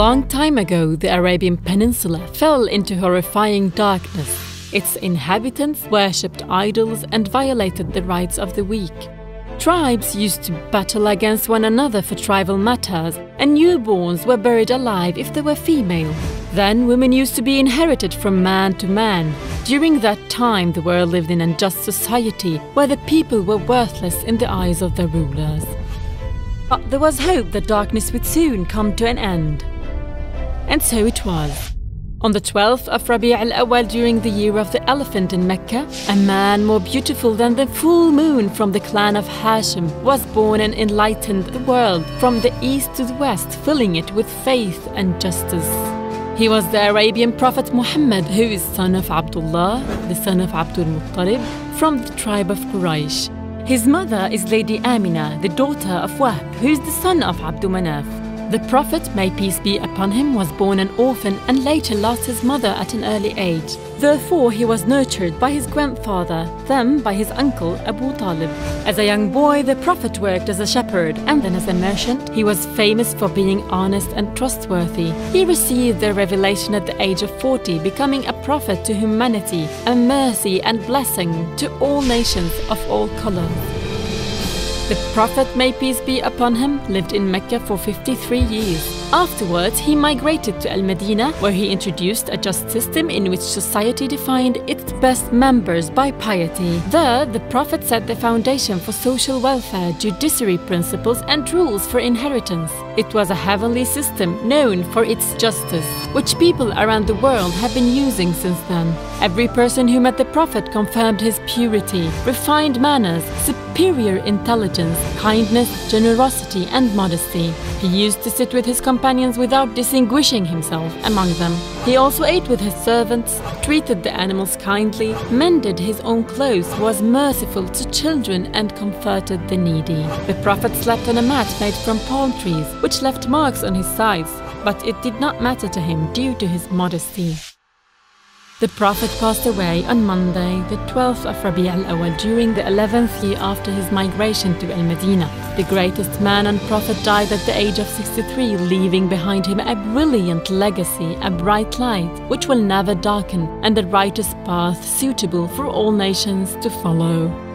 long time ago, the Arabian Peninsula fell into horrifying darkness. Its inhabitants worshipped idols and violated the rights of the weak. Tribes used to battle against one another for tribal matters, and newborns were buried alive if they were female. Then women used to be inherited from man to man. During that time, the world lived in a just society where the people were worthless in the eyes of their rulers. But there was hope that darkness would soon come to an end. And so it was. On the 12th of Rabi' al-Awwal during the year of the elephant in Mecca, a man more beautiful than the full moon from the clan of Hashim was born and enlightened the world from the east to the west, filling it with faith and justice. He was the Arabian prophet Muhammad, who is son of Abdullah, the son of Abdul Muttalib, from the tribe of Quraysh. His mother is Lady Amina, the daughter of Wahb, who is the son of Abdul Manaf. The Prophet, may peace be upon him, was born an orphan and later lost his mother at an early age. Therefore, he was nurtured by his grandfather, then by his uncle Abu Talib. As a young boy, the Prophet worked as a shepherd and then as a merchant. He was famous for being honest and trustworthy. He received the revelation at the age of 40, becoming a prophet to humanity, a mercy and blessing to all nations of all colors. The Prophet, may peace be upon him, lived in Mecca for 53 years. Afterwards, he migrated to Al Medina, where he introduced a just system in which society defined its best members by piety. There, the Prophet set the foundation for social welfare, judiciary principles, and rules for inheritance. It was a heavenly system known for its justice, which people around the world have been using since then. Every person who met the Prophet confirmed his purity, refined manners, superior intelligence, kindness, generosity, and modesty. He used to sit with his companions without distinguishing himself among them. He also ate with his servants, treated the animals kindly, mended his own clothes, was merciful to children, and comforted the needy. The Prophet slept on a mat made from palm trees, which left marks on his sides, but it did not matter to him due to his modesty. The Prophet passed away on Monday, the 12th of Rabi al Awal, during the 11th year after his migration to Al Medina. The greatest man and Prophet died at the age of 63, leaving behind him a brilliant legacy, a bright light, which will never darken, and a righteous path suitable for all nations to follow.